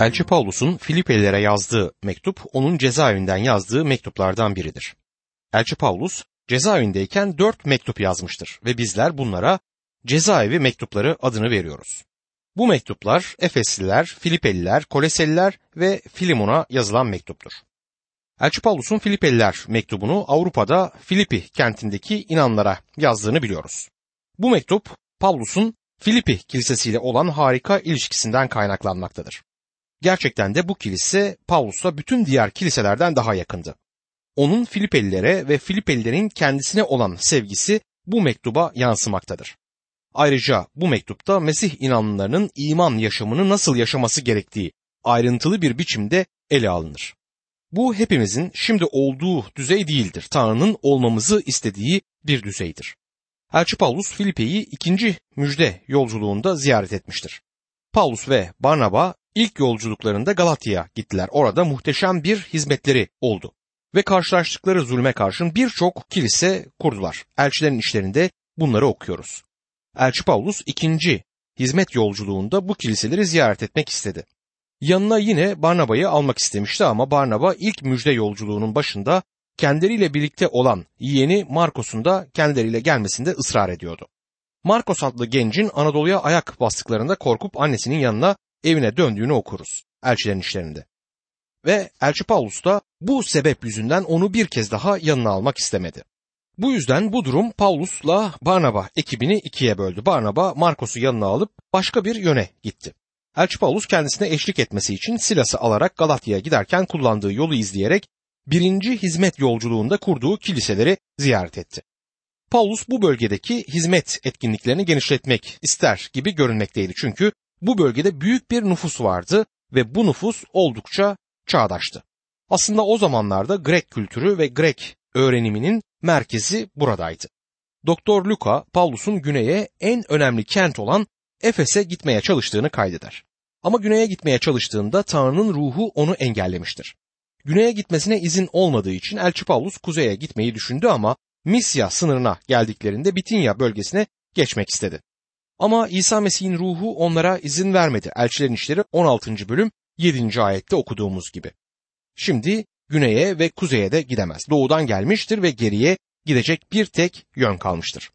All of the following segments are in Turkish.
Elçi Paulus'un Filipelilere yazdığı mektup onun cezaevinden yazdığı mektuplardan biridir. Elçi Paulus cezaevindeyken dört mektup yazmıştır ve bizler bunlara cezaevi mektupları adını veriyoruz. Bu mektuplar Efesliler, Filipeliler, Koleseliler ve Filimon'a yazılan mektuptur. Elçi Paulus'un Filipeliler mektubunu Avrupa'da Filipi kentindeki inanlara yazdığını biliyoruz. Bu mektup Paulus'un Filipi kilisesiyle olan harika ilişkisinden kaynaklanmaktadır. Gerçekten de bu kilise Paulus'a bütün diğer kiliselerden daha yakındı. Onun Filipelilere ve Filipelilerin kendisine olan sevgisi bu mektuba yansımaktadır. Ayrıca bu mektupta Mesih inanlılarının iman yaşamını nasıl yaşaması gerektiği ayrıntılı bir biçimde ele alınır. Bu hepimizin şimdi olduğu düzey değildir. Tanrı'nın olmamızı istediği bir düzeydir. Elçi Paulus Filipe'yi ikinci müjde yolculuğunda ziyaret etmiştir. Paulus ve Barnaba ilk yolculuklarında Galatya'ya gittiler. Orada muhteşem bir hizmetleri oldu. Ve karşılaştıkları zulme karşın birçok kilise kurdular. Elçilerin işlerinde bunları okuyoruz. Elçi Paulus ikinci hizmet yolculuğunda bu kiliseleri ziyaret etmek istedi. Yanına yine Barnaba'yı almak istemişti ama Barnaba ilk müjde yolculuğunun başında kendileriyle birlikte olan yeğeni Markos'un da kendileriyle gelmesinde ısrar ediyordu. Markos adlı gencin Anadolu'ya ayak bastıklarında korkup annesinin yanına evine döndüğünü okuruz elçilerin işlerinde. Ve Elçi Paulus da bu sebep yüzünden onu bir kez daha yanına almak istemedi. Bu yüzden bu durum Paulus'la Barnaba ekibini ikiye böldü. Barnaba Markos'u yanına alıp başka bir yöne gitti. Elçi Paulus kendisine eşlik etmesi için Silas'ı alarak Galatya'ya giderken kullandığı yolu izleyerek birinci hizmet yolculuğunda kurduğu kiliseleri ziyaret etti. Paulus bu bölgedeki hizmet etkinliklerini genişletmek ister gibi görünmekteydi çünkü bu bölgede büyük bir nüfus vardı ve bu nüfus oldukça çağdaştı. Aslında o zamanlarda Grek kültürü ve Grek öğreniminin merkezi buradaydı. Doktor Luka, Paulus'un güneye en önemli kent olan Efes'e gitmeye çalıştığını kaydeder. Ama güneye gitmeye çalıştığında Tanrı'nın ruhu onu engellemiştir. Güneye gitmesine izin olmadığı için Elçi Paulus kuzeye gitmeyi düşündü ama Misya sınırına geldiklerinde Bitinya bölgesine geçmek istedi. Ama İsa Mesih'in ruhu onlara izin vermedi. Elçilerin işleri 16. bölüm 7. ayette okuduğumuz gibi. Şimdi güneye ve kuzeye de gidemez. Doğudan gelmiştir ve geriye gidecek bir tek yön kalmıştır.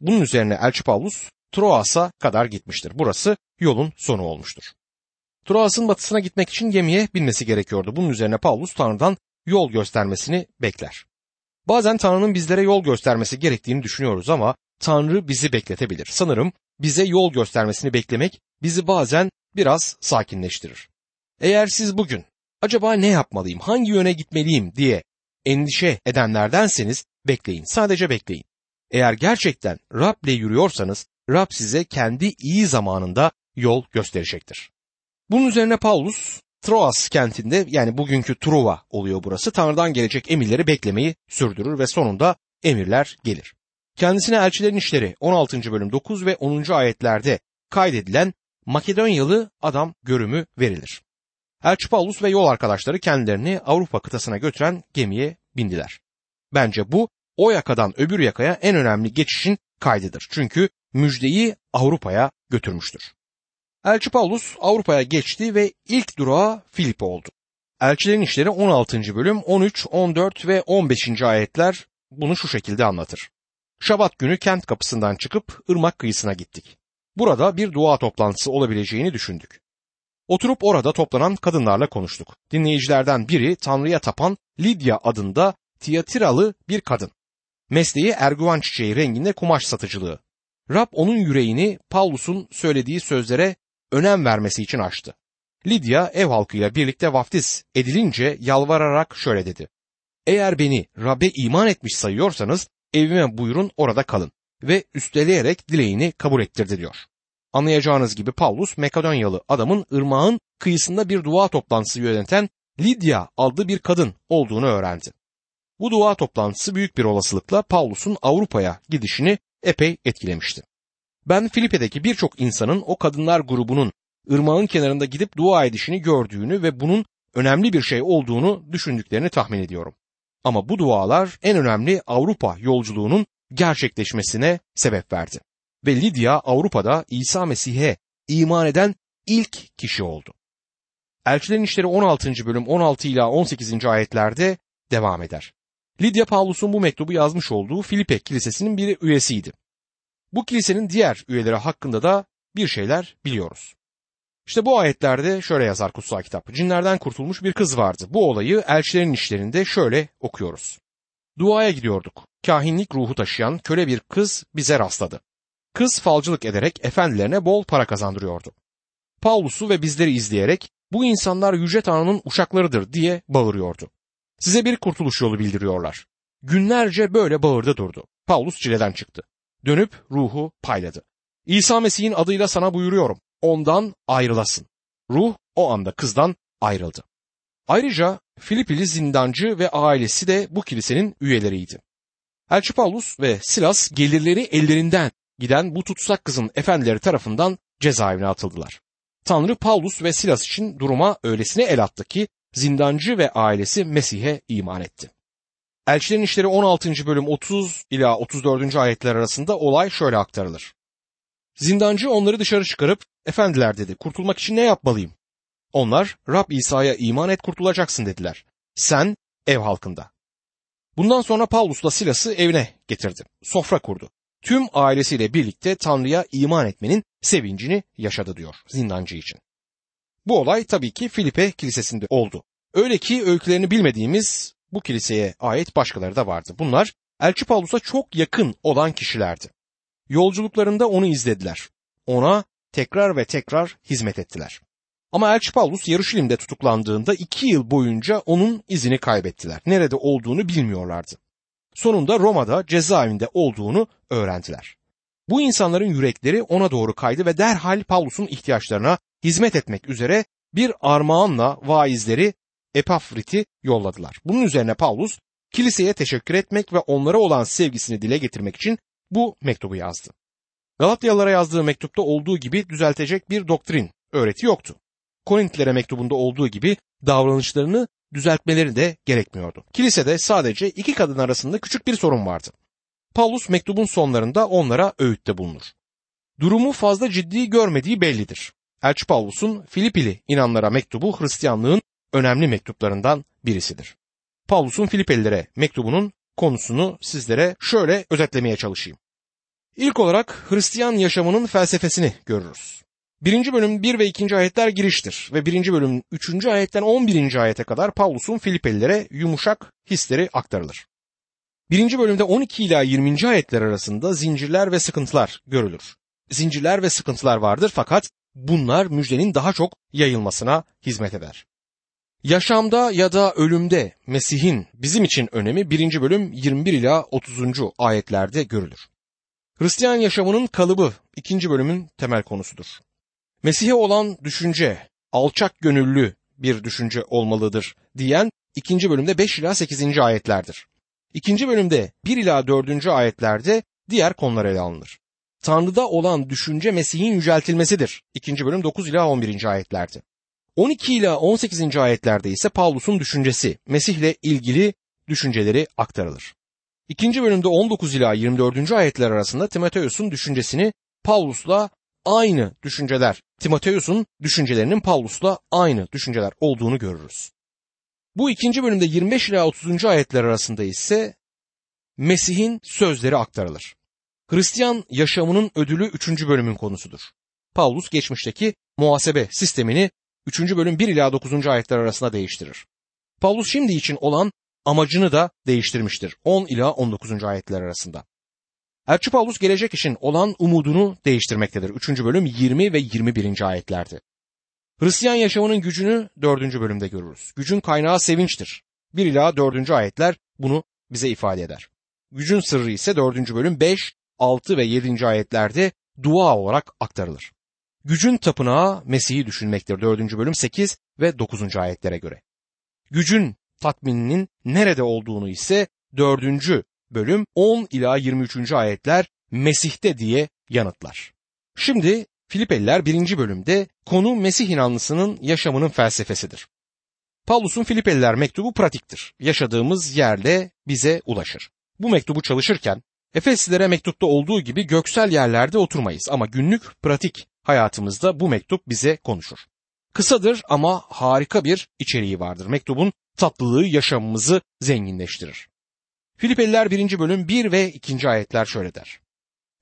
Bunun üzerine Elçi Paulus Troas'a kadar gitmiştir. Burası yolun sonu olmuştur. Troas'ın batısına gitmek için gemiye binmesi gerekiyordu. Bunun üzerine Paulus Tanrı'dan yol göstermesini bekler. Bazen Tanrı'nın bizlere yol göstermesi gerektiğini düşünüyoruz ama Tanrı bizi bekletebilir. Sanırım bize yol göstermesini beklemek bizi bazen biraz sakinleştirir. Eğer siz bugün acaba ne yapmalıyım, hangi yöne gitmeliyim diye endişe edenlerdenseniz bekleyin, sadece bekleyin. Eğer gerçekten Rab'le yürüyorsanız Rab size kendi iyi zamanında yol gösterecektir. Bunun üzerine Paulus Troas kentinde yani bugünkü Truva oluyor burası. Tanrı'dan gelecek emirleri beklemeyi sürdürür ve sonunda emirler gelir. Kendisine elçilerin işleri 16. bölüm 9 ve 10. ayetlerde kaydedilen Makedonyalı adam görümü verilir. Elçi Paulus ve yol arkadaşları kendilerini Avrupa kıtasına götüren gemiye bindiler. Bence bu o yakadan öbür yakaya en önemli geçişin kaydıdır. Çünkü müjdeyi Avrupa'ya götürmüştür. Elçi Paulus Avrupa'ya geçti ve ilk durağı Filip oldu. Elçilerin işleri 16. bölüm 13, 14 ve 15. ayetler bunu şu şekilde anlatır. Şabat günü kent kapısından çıkıp ırmak kıyısına gittik. Burada bir dua toplantısı olabileceğini düşündük. Oturup orada toplanan kadınlarla konuştuk. Dinleyicilerden biri Tanrı'ya tapan Lidya adında Tiyatiralı bir kadın. Mesleği erguvan çiçeği renginde kumaş satıcılığı. Rab onun yüreğini Paulus'un söylediği sözlere önem vermesi için açtı. Lidya ev halkıyla birlikte vaftiz edilince yalvararak şöyle dedi. Eğer beni Rab'be iman etmiş sayıyorsanız evime buyurun orada kalın ve üsteleyerek dileğini kabul ettirdi diyor. Anlayacağınız gibi Paulus Makedonyalı adamın ırmağın kıyısında bir dua toplantısı yöneten Lidya adlı bir kadın olduğunu öğrendi. Bu dua toplantısı büyük bir olasılıkla Paulus'un Avrupa'ya gidişini epey etkilemişti. Ben Filipe'deki birçok insanın o kadınlar grubunun ırmağın kenarında gidip dua edişini gördüğünü ve bunun önemli bir şey olduğunu düşündüklerini tahmin ediyorum. Ama bu dualar en önemli Avrupa yolculuğunun gerçekleşmesine sebep verdi. Ve Lidya Avrupa'da İsa Mesih'e iman eden ilk kişi oldu. Elçilerin İşleri 16. bölüm 16 ila 18. ayetlerde devam eder. Lidya Paulus'un bu mektubu yazmış olduğu Filipe Kilisesi'nin bir üyesiydi. Bu kilisenin diğer üyeleri hakkında da bir şeyler biliyoruz. İşte bu ayetlerde şöyle yazar kutsal kitap. Cinlerden kurtulmuş bir kız vardı. Bu olayı elçilerin işlerinde şöyle okuyoruz. Duaya gidiyorduk. Kahinlik ruhu taşıyan köle bir kız bize rastladı. Kız falcılık ederek efendilerine bol para kazandırıyordu. Paulus'u ve bizleri izleyerek bu insanlar Yüce Tanrı'nın uşaklarıdır diye bağırıyordu. Size bir kurtuluş yolu bildiriyorlar. Günlerce böyle bağırdı durdu. Paulus çileden çıktı. Dönüp ruhu payladı. İsa Mesih'in adıyla sana buyuruyorum. Ondan ayrılasın. Ruh o anda kızdan ayrıldı. Ayrıca Filipili zindancı ve ailesi de bu kilisenin üyeleriydi. Elçi Paulus ve Silas gelirleri ellerinden giden bu tutsak kızın efendileri tarafından cezaevine atıldılar. Tanrı Paulus ve Silas için duruma öylesine el attı ki zindancı ve ailesi Mesih'e iman etti. Elçilerin İşleri 16. bölüm 30 ila 34. ayetler arasında olay şöyle aktarılır. Zindancı onları dışarı çıkarıp, efendiler dedi, kurtulmak için ne yapmalıyım? Onlar, Rab İsa'ya iman et kurtulacaksın dediler. Sen, ev halkında. Bundan sonra Paulus'la Silas'ı evine getirdi. Sofra kurdu. Tüm ailesiyle birlikte Tanrı'ya iman etmenin sevincini yaşadı diyor zindancı için. Bu olay tabii ki Filipe kilisesinde oldu. Öyle ki öykülerini bilmediğimiz bu kiliseye ait başkaları da vardı. Bunlar Elçi Paulus'a çok yakın olan kişilerdi. Yolculuklarında onu izlediler. Ona tekrar ve tekrar hizmet ettiler. Ama Elçi Paulus Yarışilim'de tutuklandığında iki yıl boyunca onun izini kaybettiler. Nerede olduğunu bilmiyorlardı. Sonunda Roma'da cezaevinde olduğunu öğrendiler. Bu insanların yürekleri ona doğru kaydı ve derhal Paulus'un ihtiyaçlarına hizmet etmek üzere bir armağanla vaizleri Epafrit'i yolladılar. Bunun üzerine Paulus kiliseye teşekkür etmek ve onlara olan sevgisini dile getirmek için bu mektubu yazdı. Galatyalılara yazdığı mektupta olduğu gibi düzeltecek bir doktrin, öğreti yoktu. Korintlilere mektubunda olduğu gibi davranışlarını düzeltmeleri de gerekmiyordu. Kilisede sadece iki kadın arasında küçük bir sorun vardı. Paulus mektubun sonlarında onlara öğütte bulunur. Durumu fazla ciddi görmediği bellidir. Elçi Paulus'un Filipili inanlara mektubu Hristiyanlığın önemli mektuplarından birisidir. Paulus'un Filipelilere mektubunun konusunu sizlere şöyle özetlemeye çalışayım. İlk olarak Hristiyan yaşamının felsefesini görürüz. Birinci bölüm 1 ve 2. ayetler giriştir ve birinci bölüm 3. ayetten 11. ayete kadar Paulus'un Filipelilere yumuşak hisleri aktarılır. Birinci bölümde 12 ila 20. ayetler arasında zincirler ve sıkıntılar görülür. Zincirler ve sıkıntılar vardır fakat bunlar müjdenin daha çok yayılmasına hizmet eder. Yaşamda ya da ölümde Mesih'in bizim için önemi 1. bölüm 21 ila 30. ayetlerde görülür. Hristiyan yaşamının kalıbı 2. bölümün temel konusudur. Mesih'e olan düşünce alçak gönüllü bir düşünce olmalıdır diyen 2. bölümde 5 ila 8. ayetlerdir. 2. bölümde 1 ila 4. ayetlerde diğer konular ele alınır. Tanrı'da olan düşünce Mesih'in yüceltilmesidir. 2. bölüm 9 ila 11. ayetlerde. 12 ila 18. ayetlerde ise Paulus'un düşüncesi, Mesih'le ilgili düşünceleri aktarılır. İkinci bölümde 19 ila 24. ayetler arasında Timoteus'un düşüncesini Paulus'la aynı düşünceler, Timoteus'un düşüncelerinin Paulus'la aynı düşünceler olduğunu görürüz. Bu ikinci bölümde 25 ila 30. ayetler arasında ise Mesih'in sözleri aktarılır. Hristiyan yaşamının ödülü 3. bölümün konusudur. Paulus geçmişteki muhasebe sistemini 3. bölüm 1 ila 9. ayetler arasında değiştirir. Paulus şimdi için olan amacını da değiştirmiştir 10 ila 19. ayetler arasında. Elçi Paulus gelecek için olan umudunu değiştirmektedir. 3. bölüm 20 ve 21. ayetlerde. Hristiyan yaşamının gücünü 4. bölümde görürüz. Gücün kaynağı sevinçtir. 1 ila 4. ayetler bunu bize ifade eder. Gücün sırrı ise 4. bölüm 5, 6 ve 7. ayetlerde dua olarak aktarılır. Gücün tapınağı Mesih'i düşünmektir 4. bölüm 8 ve 9. ayetlere göre. Gücün tatmininin nerede olduğunu ise 4. bölüm 10 ila 23. ayetler Mesih'te diye yanıtlar. Şimdi Filipeliler 1. bölümde konu Mesih inanlısının yaşamının felsefesidir. Paulus'un Filipeliler mektubu pratiktir. Yaşadığımız yerle bize ulaşır. Bu mektubu çalışırken Efeslilere mektupta olduğu gibi göksel yerlerde oturmayız ama günlük pratik hayatımızda bu mektup bize konuşur. Kısadır ama harika bir içeriği vardır. Mektubun tatlılığı yaşamımızı zenginleştirir. Filipeliler 1. bölüm 1 ve 2. ayetler şöyle der.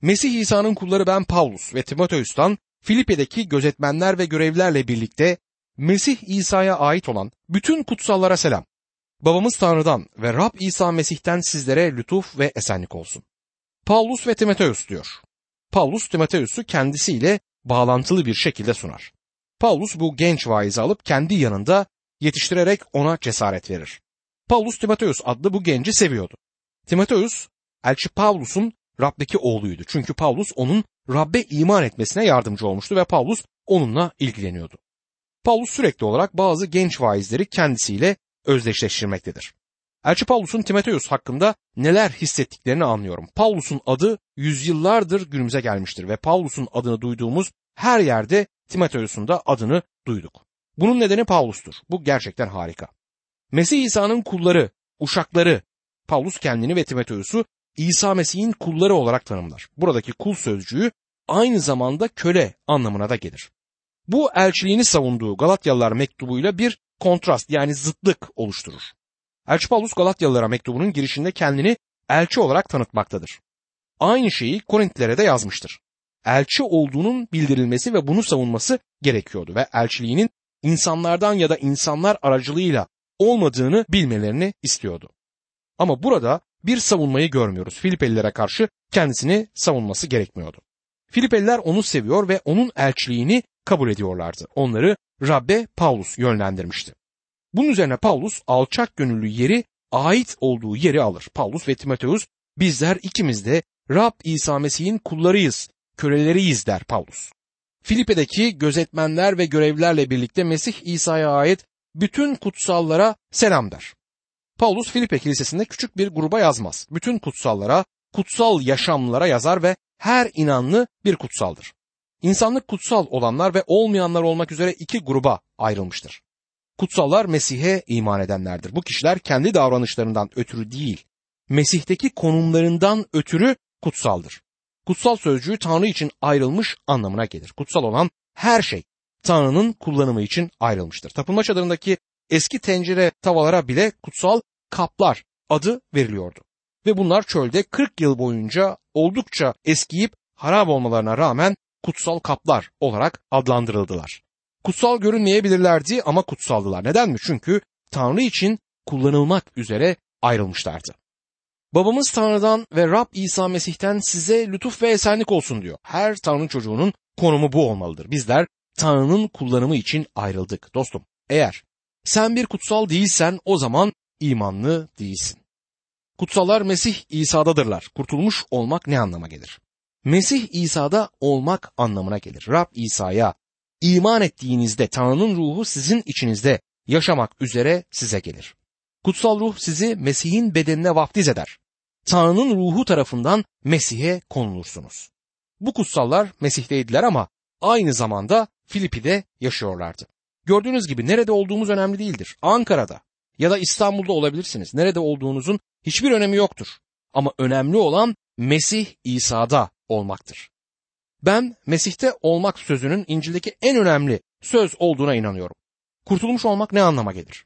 Mesih İsa'nın kulları ben Paulus ve Timoteus'tan Filipe'deki gözetmenler ve görevlerle birlikte Mesih İsa'ya ait olan bütün kutsallara selam. Babamız Tanrı'dan ve Rab İsa Mesih'ten sizlere lütuf ve esenlik olsun. Paulus ve Timoteus diyor. Paulus Timoteus'u kendisiyle bağlantılı bir şekilde sunar. Paulus bu genç vaizi alıp kendi yanında yetiştirerek ona cesaret verir. Paulus Timoteus adlı bu genci seviyordu. Timoteus, elçi Paulus'un Rab'deki oğluydu. Çünkü Paulus onun Rab'be iman etmesine yardımcı olmuştu ve Paulus onunla ilgileniyordu. Paulus sürekli olarak bazı genç vaizleri kendisiyle özdeşleştirmektedir. Elçi Paulus'un Timoteus hakkında neler hissettiklerini anlıyorum. Paulus'un adı yüzyıllardır günümüze gelmiştir ve Paulus'un adını duyduğumuz her yerde Timoteus'un da adını duyduk. Bunun nedeni Paulus'tur. Bu gerçekten harika. Mesih İsa'nın kulları, uşakları, Paulus kendini ve Timoteus'u İsa Mesih'in kulları olarak tanımlar. Buradaki kul sözcüğü aynı zamanda köle anlamına da gelir. Bu elçiliğini savunduğu Galatyalılar mektubuyla bir kontrast yani zıtlık oluşturur. Elçi Paulus Galatyalılara mektubunun girişinde kendini elçi olarak tanıtmaktadır. Aynı şeyi Korintlilere de yazmıştır. Elçi olduğunun bildirilmesi ve bunu savunması gerekiyordu ve elçiliğinin insanlardan ya da insanlar aracılığıyla olmadığını bilmelerini istiyordu. Ama burada bir savunmayı görmüyoruz. Filipelilere karşı kendisini savunması gerekmiyordu. Filipeliler onu seviyor ve onun elçiliğini kabul ediyorlardı. Onları Rabbe Paulus yönlendirmişti. Bunun üzerine Paulus alçak gönüllü yeri ait olduğu yeri alır. Paulus ve Timoteus bizler ikimiz de Rab İsa Mesih'in kullarıyız, köleleriyiz der Paulus. Filipe'deki gözetmenler ve görevlerle birlikte Mesih İsa'ya ait bütün kutsallara selam der. Paulus Filipe Kilisesi'nde küçük bir gruba yazmaz. Bütün kutsallara, kutsal yaşamlara yazar ve her inanlı bir kutsaldır. İnsanlık kutsal olanlar ve olmayanlar olmak üzere iki gruba ayrılmıştır. Kutsallar Mesih'e iman edenlerdir. Bu kişiler kendi davranışlarından ötürü değil, Mesih'teki konumlarından ötürü kutsaldır. Kutsal sözcüğü Tanrı için ayrılmış anlamına gelir. Kutsal olan her şey Tanrı'nın kullanımı için ayrılmıştır. Tapınma çadırındaki eski tencere tavalara bile kutsal kaplar adı veriliyordu. Ve bunlar çölde 40 yıl boyunca oldukça eskiyip harap olmalarına rağmen kutsal kaplar olarak adlandırıldılar. Kutsal görünmeyebilirlerdi ama kutsaldılar. Neden mi? Çünkü Tanrı için kullanılmak üzere ayrılmışlardı. Babamız Tanrı'dan ve Rab İsa Mesih'ten size lütuf ve esenlik olsun diyor. Her Tanrı çocuğunun konumu bu olmalıdır. Bizler Tanrı'nın kullanımı için ayrıldık. Dostum, eğer sen bir kutsal değilsen o zaman imanlı değilsin. Kutsallar Mesih İsa'dadırlar. Kurtulmuş olmak ne anlama gelir? Mesih İsa'da olmak anlamına gelir. Rab İsa'ya iman ettiğinizde Tanrı'nın ruhu sizin içinizde yaşamak üzere size gelir. Kutsal ruh sizi Mesih'in bedenine vaftiz eder. Tanrı'nın ruhu tarafından Mesih'e konulursunuz. Bu kutsallar Mesih'teydiler ama aynı zamanda Filipi'de yaşıyorlardı. Gördüğünüz gibi nerede olduğumuz önemli değildir. Ankara'da ya da İstanbul'da olabilirsiniz. Nerede olduğunuzun hiçbir önemi yoktur. Ama önemli olan Mesih İsa'da olmaktır. Ben Mesih'te olmak sözünün İncil'deki en önemli söz olduğuna inanıyorum. Kurtulmuş olmak ne anlama gelir?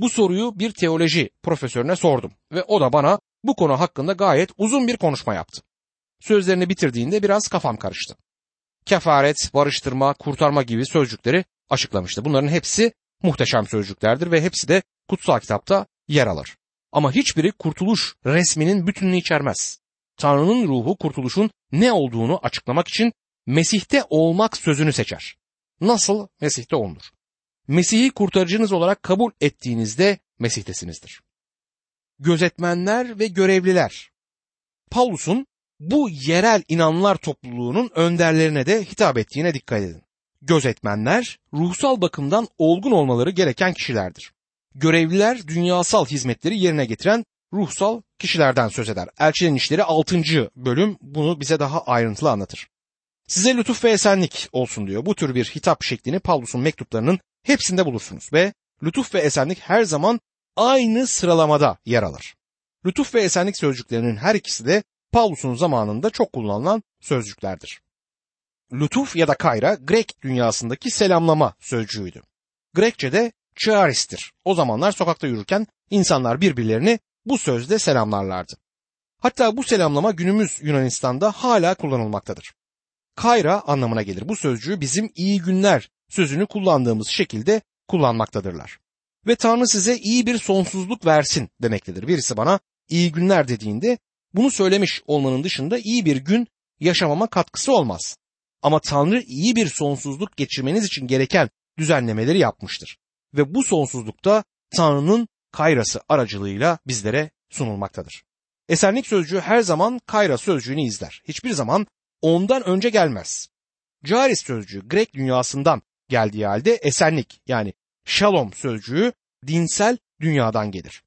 Bu soruyu bir teoloji profesörüne sordum ve o da bana bu konu hakkında gayet uzun bir konuşma yaptı. Sözlerini bitirdiğinde biraz kafam karıştı. Kefaret, barıştırma, kurtarma gibi sözcükleri açıklamıştı. Bunların hepsi muhteşem sözcüklerdir ve hepsi de kutsal kitapta yer alır. Ama hiçbiri kurtuluş resminin bütününü içermez. Tanrı'nın ruhu kurtuluşun ne olduğunu açıklamak için Mesih'te olmak sözünü seçer. Nasıl Mesih'te olunur? Mesih'i kurtarıcınız olarak kabul ettiğinizde Mesih'tesinizdir. Gözetmenler ve görevliler. Paulus'un bu yerel inanlar topluluğunun önderlerine de hitap ettiğine dikkat edin. Gözetmenler ruhsal bakımdan olgun olmaları gereken kişilerdir. Görevliler dünyasal hizmetleri yerine getiren ruhsal kişilerden söz eder. Elçilerin işleri 6. bölüm bunu bize daha ayrıntılı anlatır. Size lütuf ve esenlik olsun diyor. Bu tür bir hitap şeklini Pavlus'un mektuplarının hepsinde bulursunuz ve lütuf ve esenlik her zaman aynı sıralamada yer alır. Lütuf ve esenlik sözcüklerinin her ikisi de Pavlus'un zamanında çok kullanılan sözcüklerdir. lütuf ya da kayra Grek dünyasındaki selamlama sözcüğüydü. Grekçe'de charis'tir. O zamanlar sokakta yürürken insanlar birbirlerini bu sözle selamlarlardı. Hatta bu selamlama günümüz Yunanistan'da hala kullanılmaktadır. Kayra anlamına gelir. Bu sözcüğü bizim iyi günler sözünü kullandığımız şekilde kullanmaktadırlar. Ve Tanrı size iyi bir sonsuzluk versin demektedir. Birisi bana iyi günler dediğinde bunu söylemiş olmanın dışında iyi bir gün yaşamama katkısı olmaz. Ama Tanrı iyi bir sonsuzluk geçirmeniz için gereken düzenlemeleri yapmıştır. Ve bu sonsuzlukta Tanrı'nın kayrası aracılığıyla bizlere sunulmaktadır. Esenlik sözcüğü her zaman kayra sözcüğünü izler. Hiçbir zaman ondan önce gelmez. Caris sözcüğü Grek dünyasından geldiği halde esenlik yani shalom sözcüğü dinsel dünyadan gelir.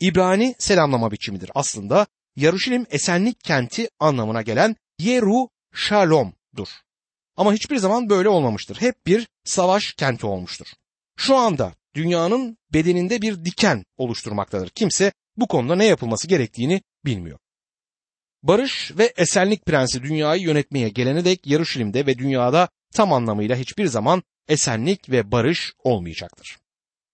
İbrani selamlama biçimidir. Aslında Yaruşilim esenlik kenti anlamına gelen Yeru Shalom'dur. Ama hiçbir zaman böyle olmamıştır. Hep bir savaş kenti olmuştur. Şu anda dünyanın bedeninde bir diken oluşturmaktadır. Kimse bu konuda ne yapılması gerektiğini bilmiyor. Barış ve esenlik prensi dünyayı yönetmeye gelene dek Yarışilim'de ve dünyada tam anlamıyla hiçbir zaman esenlik ve barış olmayacaktır.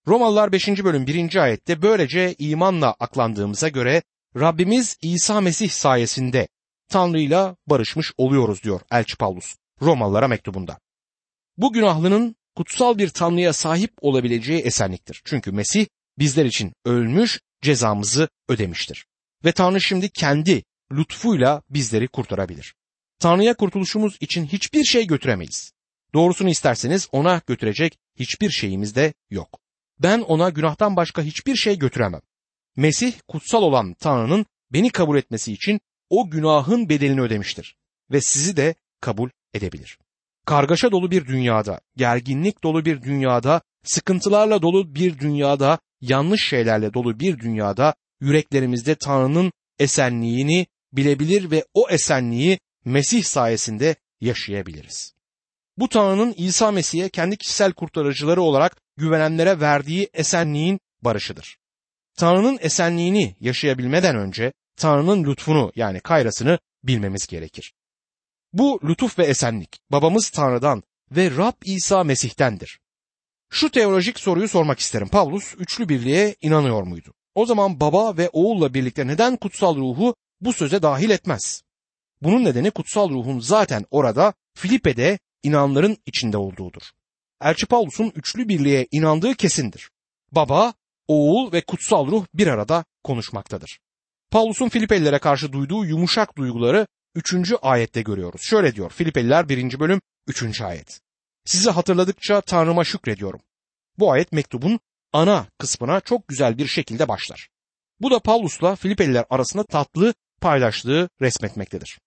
Romalılar 5. bölüm 1. ayette böylece imanla aklandığımıza göre Rabbimiz İsa Mesih sayesinde Tanrı'yla barışmış oluyoruz diyor Elçi Paulus Romalılara mektubunda. Bu günahlının kutsal bir Tanrı'ya sahip olabileceği esenliktir. Çünkü Mesih bizler için ölmüş, cezamızı ödemiştir. Ve Tanrı şimdi kendi lütfuyla bizleri kurtarabilir. Tanrı'ya kurtuluşumuz için hiçbir şey götüremeyiz. Doğrusunu isterseniz ona götürecek hiçbir şeyimiz de yok. Ben ona günahtan başka hiçbir şey götüremem. Mesih kutsal olan Tanrı'nın beni kabul etmesi için o günahın bedelini ödemiştir ve sizi de kabul edebilir. Kargaşa dolu bir dünyada, gerginlik dolu bir dünyada, sıkıntılarla dolu bir dünyada, yanlış şeylerle dolu bir dünyada yüreklerimizde Tanrı'nın esenliğini bilebilir ve o esenliği Mesih sayesinde yaşayabiliriz. Bu Tanrı'nın İsa Mesih'e kendi kişisel kurtarıcıları olarak güvenenlere verdiği esenliğin barışıdır. Tanrı'nın esenliğini yaşayabilmeden önce Tanrı'nın lütfunu yani kayrasını bilmemiz gerekir. Bu lütuf ve esenlik babamız Tanrı'dan ve Rab İsa Mesih'tendir. Şu teolojik soruyu sormak isterim. Pavlus üçlü birliğe inanıyor muydu? O zaman baba ve oğulla birlikte neden kutsal ruhu bu söze dahil etmez? Bunun nedeni kutsal ruhun zaten orada Filipe'de inanların içinde olduğudur. Elçi Pavlus'un üçlü birliğe inandığı kesindir. Baba, oğul ve kutsal ruh bir arada konuşmaktadır. Pavlus'un Filipelilere karşı duyduğu yumuşak duyguları 3. ayette görüyoruz. Şöyle diyor Filipeliler 1. bölüm 3. ayet. Sizi hatırladıkça Tanrıma şükrediyorum. Bu ayet mektubun ana kısmına çok güzel bir şekilde başlar. Bu da Pavlus'la Filipeliler arasında tatlı paylaştığı resmetmektedir.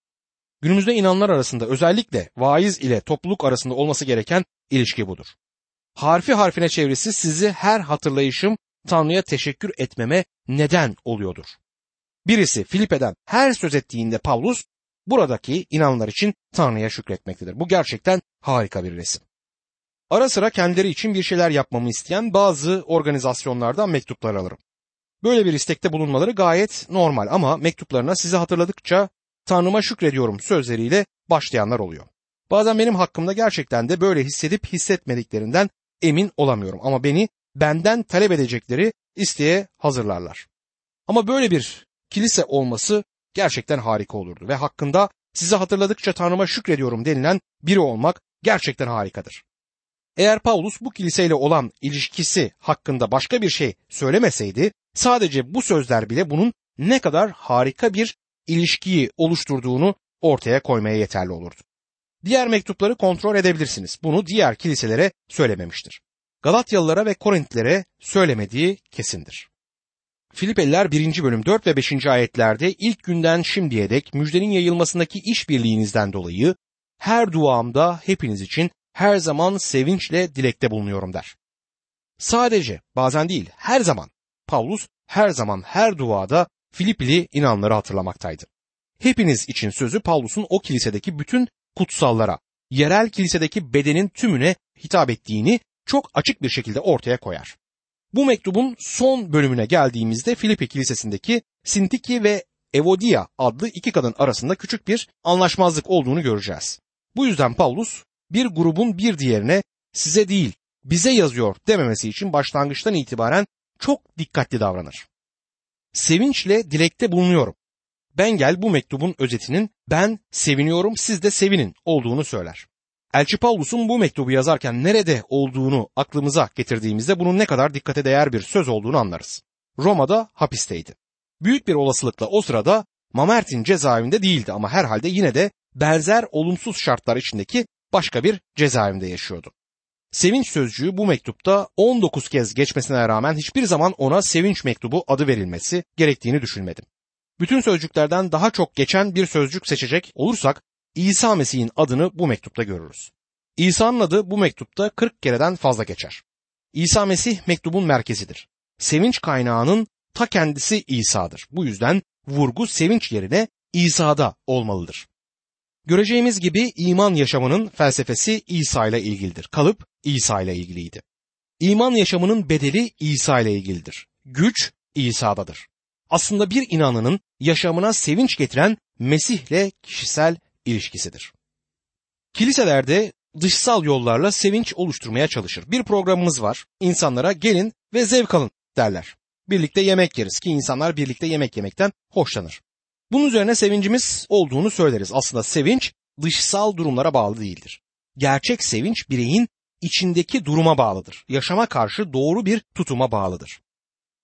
Günümüzde inanlar arasında özellikle vaiz ile topluluk arasında olması gereken ilişki budur. Harfi harfine çevresi sizi her hatırlayışım Tanrı'ya teşekkür etmeme neden oluyordur. Birisi Filipe'den her söz ettiğinde Pavlus buradaki inanlar için Tanrı'ya şükretmektedir. Bu gerçekten harika bir resim. Ara sıra kendileri için bir şeyler yapmamı isteyen bazı organizasyonlardan mektuplar alırım. Böyle bir istekte bulunmaları gayet normal ama mektuplarına sizi hatırladıkça Tanrıma şükrediyorum sözleriyle başlayanlar oluyor. Bazen benim hakkımda gerçekten de böyle hissedip hissetmediklerinden emin olamıyorum ama beni benden talep edecekleri isteğe hazırlarlar. Ama böyle bir kilise olması gerçekten harika olurdu ve hakkında sizi hatırladıkça Tanrıma şükrediyorum denilen biri olmak gerçekten harikadır. Eğer Paulus bu kiliseyle olan ilişkisi hakkında başka bir şey söylemeseydi sadece bu sözler bile bunun ne kadar harika bir ilişkiyi oluşturduğunu ortaya koymaya yeterli olurdu. Diğer mektupları kontrol edebilirsiniz. Bunu diğer kiliselere söylememiştir. Galatyalılara ve Korintlilere söylemediği kesindir. Filipeliler 1. bölüm 4 ve 5. ayetlerde ilk günden şimdiye dek müjdenin yayılmasındaki işbirliğinizden dolayı her duamda hepiniz için her zaman sevinçle dilekte bulunuyorum der. Sadece bazen değil her zaman Paulus her zaman her duada Filipili inanları hatırlamaktaydı. Hepiniz için sözü Paulus'un o kilisedeki bütün kutsallara, yerel kilisedeki bedenin tümüne hitap ettiğini çok açık bir şekilde ortaya koyar. Bu mektubun son bölümüne geldiğimizde Filipi Kilisesi'ndeki Sintiki ve Evodia adlı iki kadın arasında küçük bir anlaşmazlık olduğunu göreceğiz. Bu yüzden Paulus bir grubun bir diğerine size değil bize yazıyor dememesi için başlangıçtan itibaren çok dikkatli davranır. Sevinçle dilekte bulunuyorum. Bengel bu mektubun özetinin ben seviniyorum siz de sevinin olduğunu söyler. Elçi Paulus'un bu mektubu yazarken nerede olduğunu aklımıza getirdiğimizde bunun ne kadar dikkate değer bir söz olduğunu anlarız. Roma'da hapisteydi. Büyük bir olasılıkla o sırada Mamertin cezaevinde değildi ama herhalde yine de benzer olumsuz şartlar içindeki başka bir cezaevinde yaşıyordu. Sevinç sözcüğü bu mektupta 19 kez geçmesine rağmen hiçbir zaman ona sevinç mektubu adı verilmesi gerektiğini düşünmedim. Bütün sözcüklerden daha çok geçen bir sözcük seçecek olursak İsa Mesih'in adını bu mektupta görürüz. İsa'nın adı bu mektupta 40 kereden fazla geçer. İsa Mesih mektubun merkezidir. Sevinç kaynağının ta kendisi İsa'dır. Bu yüzden vurgu sevinç yerine İsa'da olmalıdır. Göreceğimiz gibi iman yaşamının felsefesi İsa ile ilgilidir. Kalıp İsa ile ilgiliydi. İman yaşamının bedeli İsa ile ilgilidir. Güç İsa'dadır. Aslında bir inanının yaşamına sevinç getiren Mesih'le kişisel ilişkisidir. Kiliselerde dışsal yollarla sevinç oluşturmaya çalışır. Bir programımız var. İnsanlara gelin ve zevk alın derler. Birlikte yemek yeriz ki insanlar birlikte yemek yemekten hoşlanır. Bunun üzerine sevincimiz olduğunu söyleriz. Aslında sevinç dışsal durumlara bağlı değildir. Gerçek sevinç bireyin içindeki duruma bağlıdır. Yaşama karşı doğru bir tutuma bağlıdır.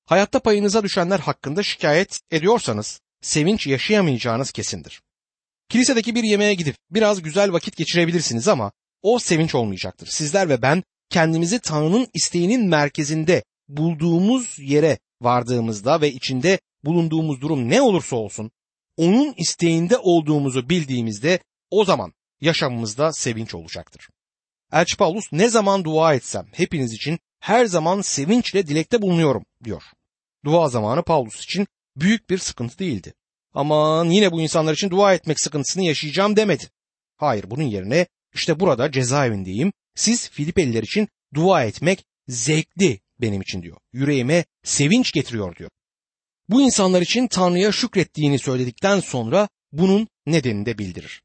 Hayatta payınıza düşenler hakkında şikayet ediyorsanız sevinç yaşayamayacağınız kesindir. Kilisedeki bir yemeğe gidip biraz güzel vakit geçirebilirsiniz ama o sevinç olmayacaktır. Sizler ve ben kendimizi Tanrı'nın isteğinin merkezinde bulduğumuz yere vardığımızda ve içinde bulunduğumuz durum ne olursa olsun onun isteğinde olduğumuzu bildiğimizde o zaman yaşamımızda sevinç olacaktır. Elçi Paulus ne zaman dua etsem hepiniz için her zaman sevinçle dilekte bulunuyorum diyor. Dua zamanı Paulus için büyük bir sıkıntı değildi. Aman yine bu insanlar için dua etmek sıkıntısını yaşayacağım demedi. Hayır bunun yerine işte burada cezaevindeyim. Siz Filipeliler için dua etmek zevkli benim için diyor. Yüreğime sevinç getiriyor diyor. Bu insanlar için Tanrı'ya şükrettiğini söyledikten sonra bunun nedenini de bildirir.